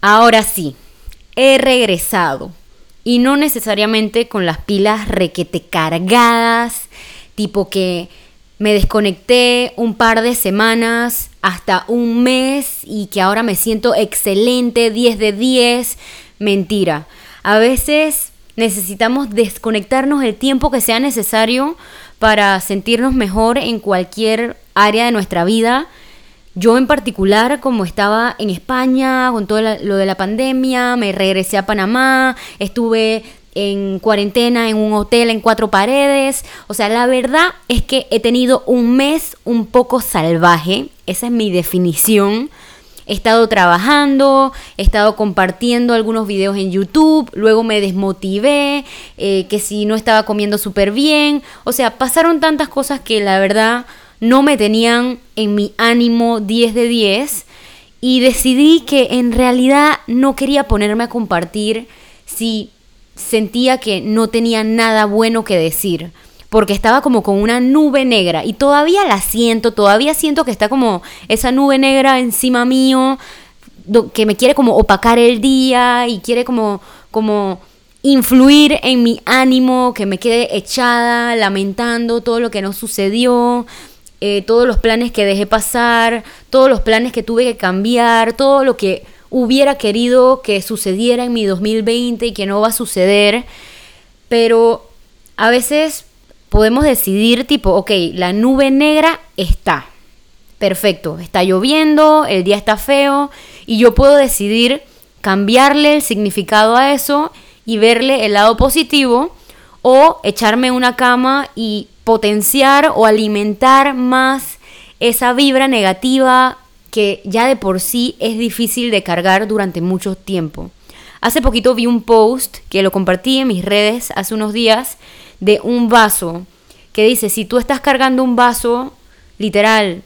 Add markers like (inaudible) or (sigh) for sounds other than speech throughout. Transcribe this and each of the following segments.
Ahora sí, he regresado. Y no necesariamente con las pilas requete cargadas, tipo que me desconecté un par de semanas, hasta un mes y que ahora me siento excelente, 10 de 10. Mentira. A veces necesitamos desconectarnos el tiempo que sea necesario para sentirnos mejor en cualquier área de nuestra vida. Yo en particular, como estaba en España con todo lo de la pandemia, me regresé a Panamá, estuve en cuarentena en un hotel en cuatro paredes. O sea, la verdad es que he tenido un mes un poco salvaje. Esa es mi definición. He estado trabajando, he estado compartiendo algunos videos en YouTube, luego me desmotivé, eh, que si no estaba comiendo súper bien. O sea, pasaron tantas cosas que la verdad no me tenían en mi ánimo 10 de 10 y decidí que en realidad no quería ponerme a compartir si sentía que no tenía nada bueno que decir porque estaba como con una nube negra y todavía la siento, todavía siento que está como esa nube negra encima mío que me quiere como opacar el día y quiere como como influir en mi ánimo, que me quede echada, lamentando todo lo que no sucedió, eh, todos los planes que dejé pasar, todos los planes que tuve que cambiar, todo lo que hubiera querido que sucediera en mi 2020 y que no va a suceder. Pero a veces podemos decidir tipo, ok, la nube negra está. Perfecto, está lloviendo, el día está feo y yo puedo decidir cambiarle el significado a eso y verle el lado positivo o echarme una cama y potenciar o alimentar más esa vibra negativa que ya de por sí es difícil de cargar durante mucho tiempo. Hace poquito vi un post que lo compartí en mis redes hace unos días de un vaso que dice, si tú estás cargando un vaso, literal,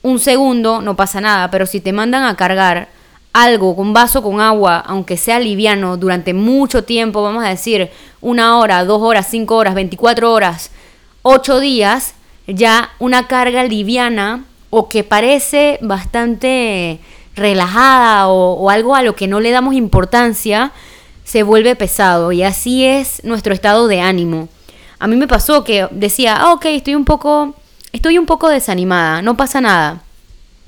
un segundo, no pasa nada, pero si te mandan a cargar algo con vaso con agua, aunque sea liviano, durante mucho tiempo, vamos a decir, una hora, dos horas, cinco horas, veinticuatro horas, ocho días, ya una carga liviana o que parece bastante relajada o, algo a lo que no le damos importancia, se vuelve pesado. Y así es nuestro estado de ánimo. A mí me pasó que decía, ah, ok, estoy un poco, estoy un poco desanimada, no pasa nada.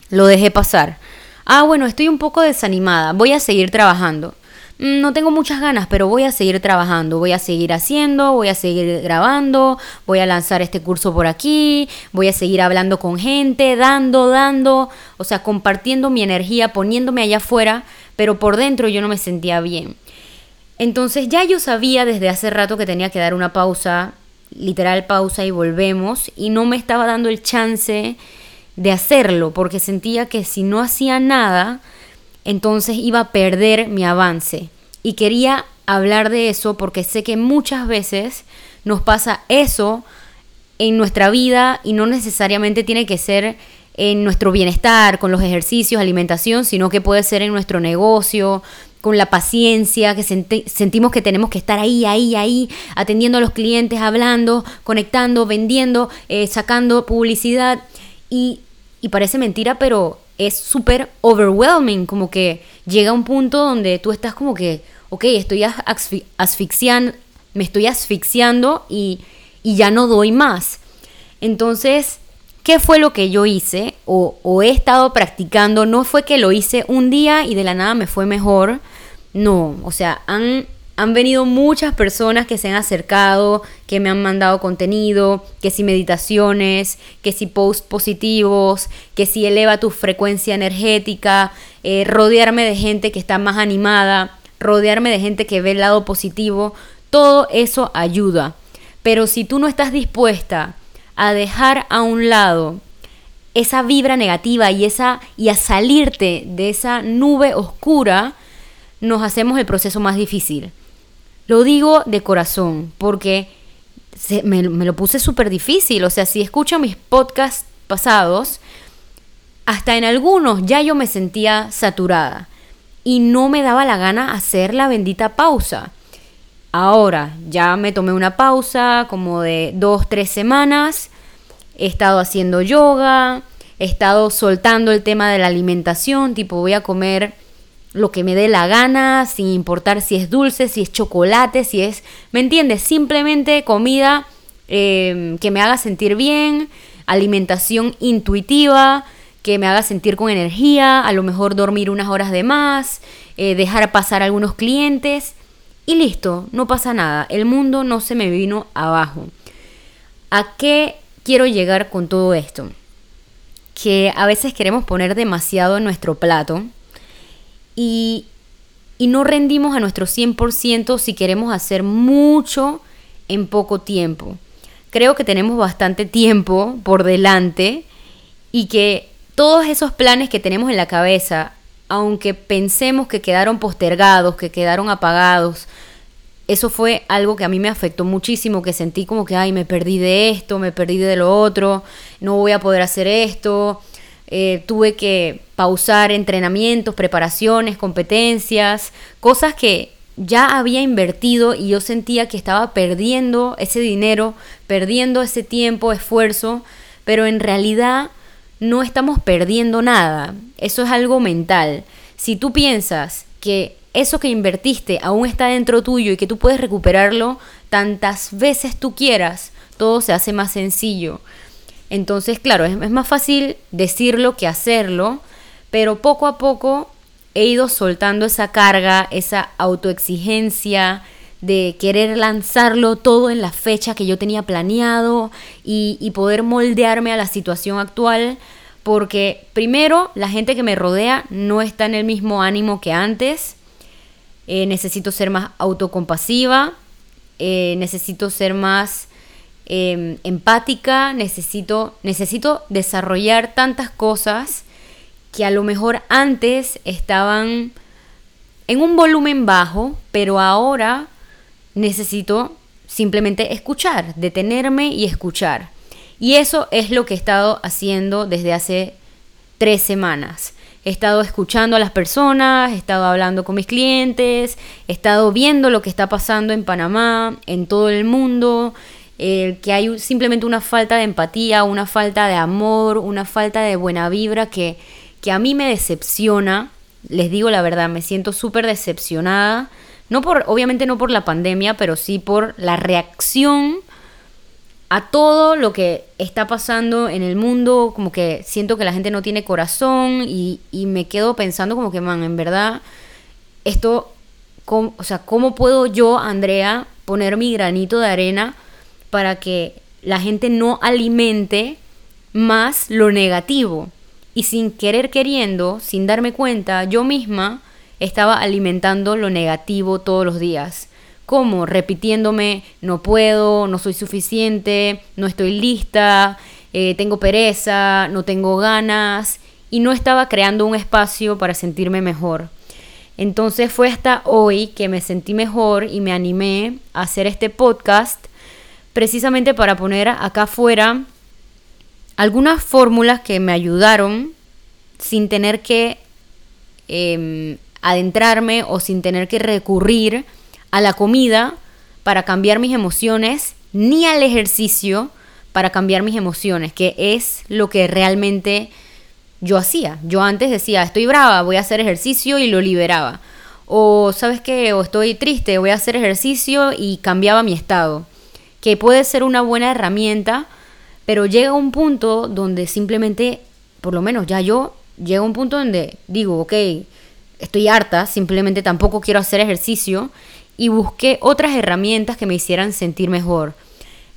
Lo dejé pasar. Ah, bueno, estoy un poco desanimada, voy a seguir trabajando. No tengo muchas ganas, pero voy a seguir trabajando, voy a seguir haciendo, voy a seguir grabando, voy a lanzar este curso por aquí, voy a seguir hablando con gente, dando, dando, o sea, compartiendo mi energía, poniéndome allá afuera, pero por dentro yo no me sentía bien. Entonces ya yo sabía desde hace rato que tenía que dar una pausa, literal pausa y volvemos, y no me estaba dando el chance de hacerlo, porque sentía que si no hacía nada, entonces iba a perder mi avance. Y quería hablar de eso porque sé que muchas veces nos pasa eso en nuestra vida y no necesariamente tiene que ser en nuestro bienestar, con los ejercicios, alimentación, sino que puede ser en nuestro negocio, con la paciencia, que sentimos que tenemos que estar ahí, ahí, ahí, atendiendo a los clientes, hablando, conectando, vendiendo, eh, sacando publicidad. Y, y parece mentira, pero es súper overwhelming, como que llega un punto donde tú estás como que, ok, estoy asfixiando, me estoy asfixiando y, y, ya no doy más. Entonces, ¿qué fue lo que yo hice o, o he estado practicando? No fue que lo hice un día y de la nada me fue mejor. No, o sea, han han venido muchas personas que se han acercado, que me han mandado contenido, que si meditaciones, que si posts positivos, que si eleva tu frecuencia energética, eh, rodearme de gente que está más animada, rodearme de gente que ve el lado positivo, todo eso ayuda. Pero si tú no estás dispuesta a dejar a un lado esa vibra negativa y, esa, y a salirte de esa nube oscura, nos hacemos el proceso más difícil. Lo digo de corazón, porque me, lo puse súper difícil. O sea, si escucho mis podcasts pasados, hasta en algunos ya yo me sentía saturada y no me daba la gana hacer la bendita pausa. Ahora ya me tomé una pausa como de dos, tres semanas. He estado haciendo yoga, he estado soltando el tema de la alimentación, tipo voy a comer lo que me dé la gana, sin importar si es dulce, si es chocolate, si es, ¿me entiendes? Simplemente comida em, que me haga sentir bien, alimentación intuitiva, que me haga sentir con energía, a lo mejor dormir unas horas de más, eh, dejar pasar algunos clientes y listo, no pasa nada, el mundo no se me vino abajo. ¿A qué quiero llegar con todo esto? Que a veces queremos poner demasiado en nuestro plato y, no rendimos a nuestro 100% si queremos hacer mucho en poco tiempo. Creo que tenemos bastante tiempo por delante y que todos esos planes que tenemos en la cabeza, aunque pensemos que quedaron postergados, que quedaron apagados, eso fue algo que a mí me afectó muchísimo, que sentí como que, ay, me perdí de esto, me perdí de lo otro, no voy a poder hacer esto, eh, tuve que pausar entrenamientos, preparaciones, competencias, cosas que ya había invertido y yo sentía que estaba perdiendo ese dinero, perdiendo ese tiempo, esfuerzo, pero en realidad no estamos perdiendo nada. Eso es algo mental. Si tú piensas que eso que invertiste aún está dentro tuyo y que tú puedes recuperarlo tantas veces tú quieras, todo se hace más sencillo. Entonces, claro, es, más fácil decirlo que hacerlo, pero poco a poco he ido soltando esa carga, esa autoexigencia de querer lanzarlo todo en la fecha que yo tenía planeado y, poder moldearme a la situación actual, porque primero la gente que me rodea no está en el mismo ánimo que antes, eh, necesito ser más autocompasiva, eh, necesito ser más Em, empática, necesito, necesito desarrollar tantas cosas que a lo mejor antes estaban en un volumen bajo, pero ahora necesito simplemente escuchar, detenerme y escuchar. Y eso es lo que he estado haciendo desde hace tres semanas. He estado escuchando a las personas, he estado hablando con mis clientes, he estado viendo lo que está pasando en Panamá, en todo el mundo, que hay simplemente una falta de empatía, una falta de amor, una falta de buena vibra que, que a mí me decepciona. Les digo la verdad, me siento súper decepcionada. No por, obviamente no por la pandemia, pero sí por la reacción a todo lo que está pasando en el mundo. Como que siento que la gente no tiene corazón y, y me quedo pensando como que, man, en verdad, esto, o sea, ¿cómo puedo yo, Andrea, poner mi granito de arena? Para que la gente no alimente más lo negativo. Y sin querer queriendo, sin darme cuenta, yo misma estaba alimentando lo negativo todos los días. ¿Cómo? Repitiéndome, no puedo, no soy suficiente, no estoy lista, eh, tengo pereza, no tengo ganas. Y no estaba creando un espacio para sentirme mejor. Entonces fue hasta hoy que me sentí mejor y me animé a hacer este podcast precisamente para poner acá afuera algunas fórmulas que me ayudaron sin tener que em, adentrarme o sin tener que recurrir a la comida para cambiar mis emociones, ni al ejercicio para cambiar mis emociones, que es lo que realmente yo hacía. Yo antes decía, estoy brava, voy a hacer ejercicio y lo liberaba. O sabes qué, o estoy triste, voy a hacer ejercicio y cambiaba mi estado que puede ser una buena herramienta, pero llega un punto donde simplemente, por lo menos ya yo, llega un punto donde digo, ok, estoy harta, simplemente tampoco quiero hacer ejercicio y busqué otras herramientas que me hicieran sentir mejor.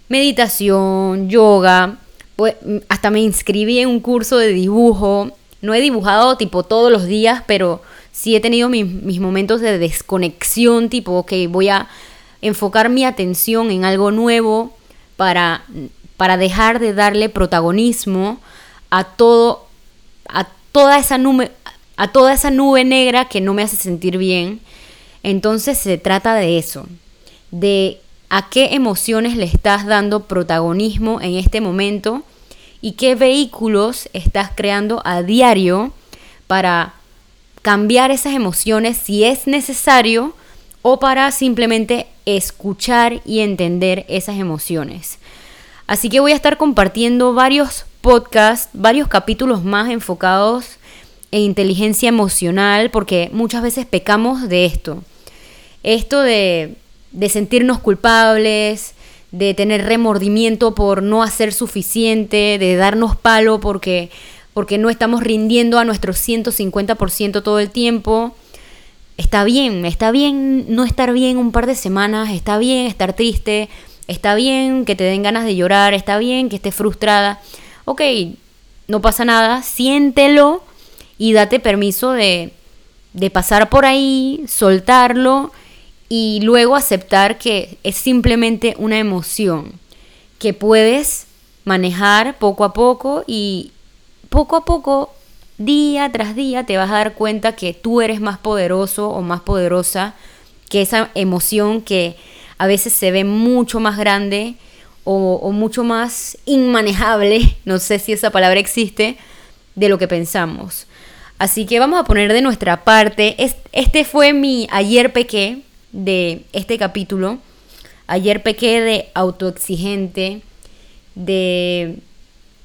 Meditación, yoga, pues hasta me inscribí en un curso de dibujo. No he dibujado tipo todos los días, pero sí he tenido mis, mis momentos de desconexión, tipo, ok, voy a enfocar mi atención en algo nuevo para, para dejar de darle protagonismo a todo, a toda esa nube, a toda esa nube negra que no me hace sentir bien. Entonces se trata de eso, de a qué emociones le estás dando protagonismo en este momento y qué vehículos estás creando a diario para cambiar esas emociones si es necesario o para simplemente escuchar y entender esas emociones. Así que voy a estar compartiendo varios podcasts, varios capítulos más enfocados e inteligencia emocional, porque muchas veces pecamos de esto. Esto de, de sentirnos culpables, de tener remordimiento por no hacer suficiente, de darnos palo porque, porque no estamos rindiendo a nuestro 150% todo el tiempo. Está bien, está bien no estar bien un par de semanas, está bien estar triste, está bien que te den ganas de llorar, está bien que estés frustrada. Ok, no pasa nada, siéntelo y date permiso de, de pasar por ahí, soltarlo y luego aceptar que es simplemente una emoción que puedes manejar poco a poco y poco a poco, día tras día, te vas a dar cuenta que tú eres más poderoso o más poderosa que esa emoción que a veces se ve mucho más grande o, mucho más inmanejable, (laughs) no sé si esa palabra existe, de lo que pensamos. Así que vamos a poner de nuestra parte. Este fue mi ayer pequé de este capítulo. Ayer pequé de autoexigente, de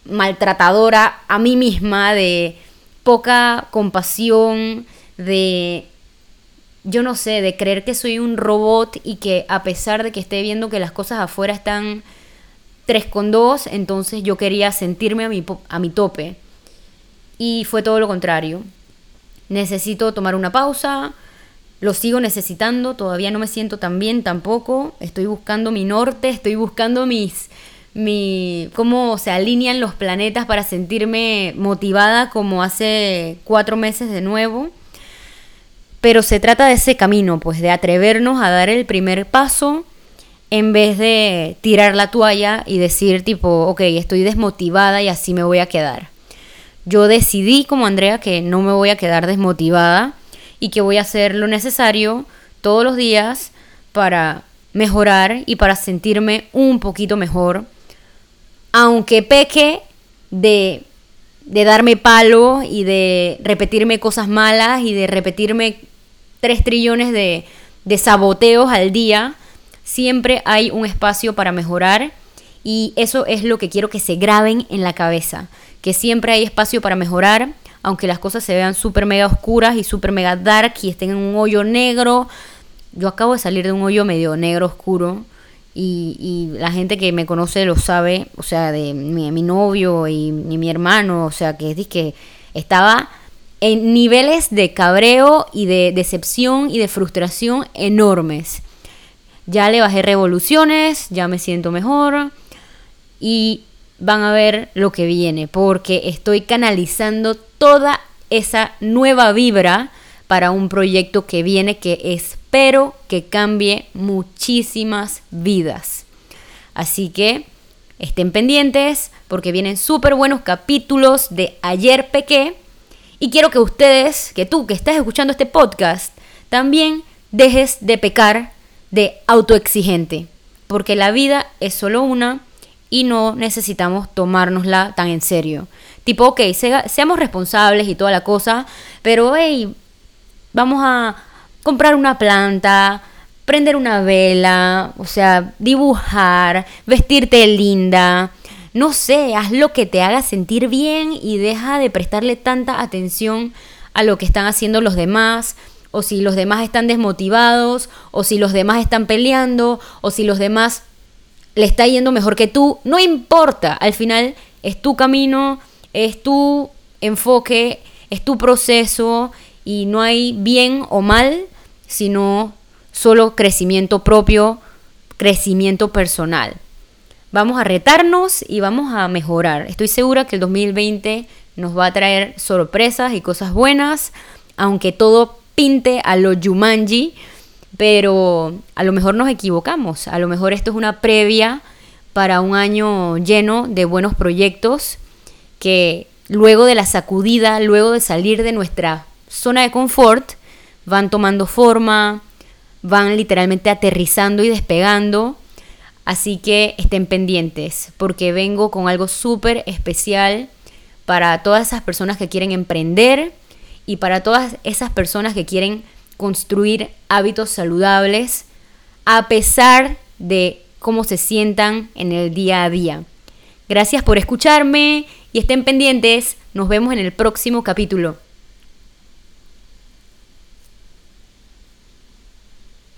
maltratadora a mí misma, de poca compasión, de yo no sé, de creer que soy un robot y que a pesar de que esté viendo que las cosas afuera están 3 con 2, entonces yo quería sentirme a mi, a mi tope. Y fue todo lo contrario. Necesito tomar una pausa, lo sigo necesitando, todavía no me siento tan bien tampoco, estoy buscando mi norte, estoy buscando mis, mi, cómo se alinean los planetas para sentirme motivada como hace cuatro meses de nuevo. Pero se trata de ese camino, pues de atrevernos a dar el primer paso en vez de tirar la toalla y decir tipo, ok, estoy desmotivada y así me voy a quedar. Yo decidí como Andrea que no me voy a quedar desmotivada y que voy a hacer lo necesario todos los días para mejorar y para sentirme un poquito mejor. Aunque peque de, de darme palo y de repetirme cosas malas y de repetirme tres trillones de, de saboteos al día, siempre hay un espacio para mejorar y eso es lo que quiero que se graben en la cabeza, que siempre hay espacio para mejorar aunque las cosas se vean súper mega oscuras y súper mega dark y estén en un hoyo negro. Yo acabo de salir de un hoyo medio negro oscuro y, la gente que me conoce lo sabe, o sea, de mi, novio y, mi hermano, o sea, que es que estaba en niveles de cabreo y de decepción y de frustración enormes. Ya le bajé revoluciones, ya me siento mejor y van a ver lo que viene, porque estoy canalizando toda esa nueva vibra para un proyecto que viene que espero que cambie muchísimas vidas. Así que estén pendientes porque vienen súper buenos capítulos de Ayer Pequé y quiero que ustedes, que tú que estás escuchando este podcast, también dejes de pecar de autoexigente, porque la vida es solo una y no necesitamos tomárnosla tan en serio. Tipo, ok, seamos responsables y toda la cosa, pero hey, vamos a comprar una planta, prender una vela, o sea, dibujar, vestirte linda. No sé, haz lo que te haga sentir bien y deja de prestarle tanta atención a lo que están haciendo los demás, o si los demás están desmotivados, o si los demás están peleando, o si los demás le está yendo mejor que tú, no importa, al final es tu camino, es tu enfoque, es tu proceso y no hay bien o mal, sino solo crecimiento propio, crecimiento personal. Vamos a retarnos y vamos a mejorar. Estoy segura que el 2020 nos va a traer sorpresas y cosas buenas, aunque todo pinte a lo Jumanji pero a lo mejor nos equivocamos, a lo mejor esto es una previa para un año lleno de buenos proyectos que luego de la sacudida, luego de salir de nuestra zona de confort, van tomando forma, van literalmente aterrizando y despegando. Así que estén pendientes porque vengo con algo súper especial para todas esas personas que quieren emprender y para todas esas personas que quieren construir hábitos saludables a pesar de cómo se sientan en el día a día. Gracias por escucharme y estén pendientes. Nos vemos en el próximo capítulo.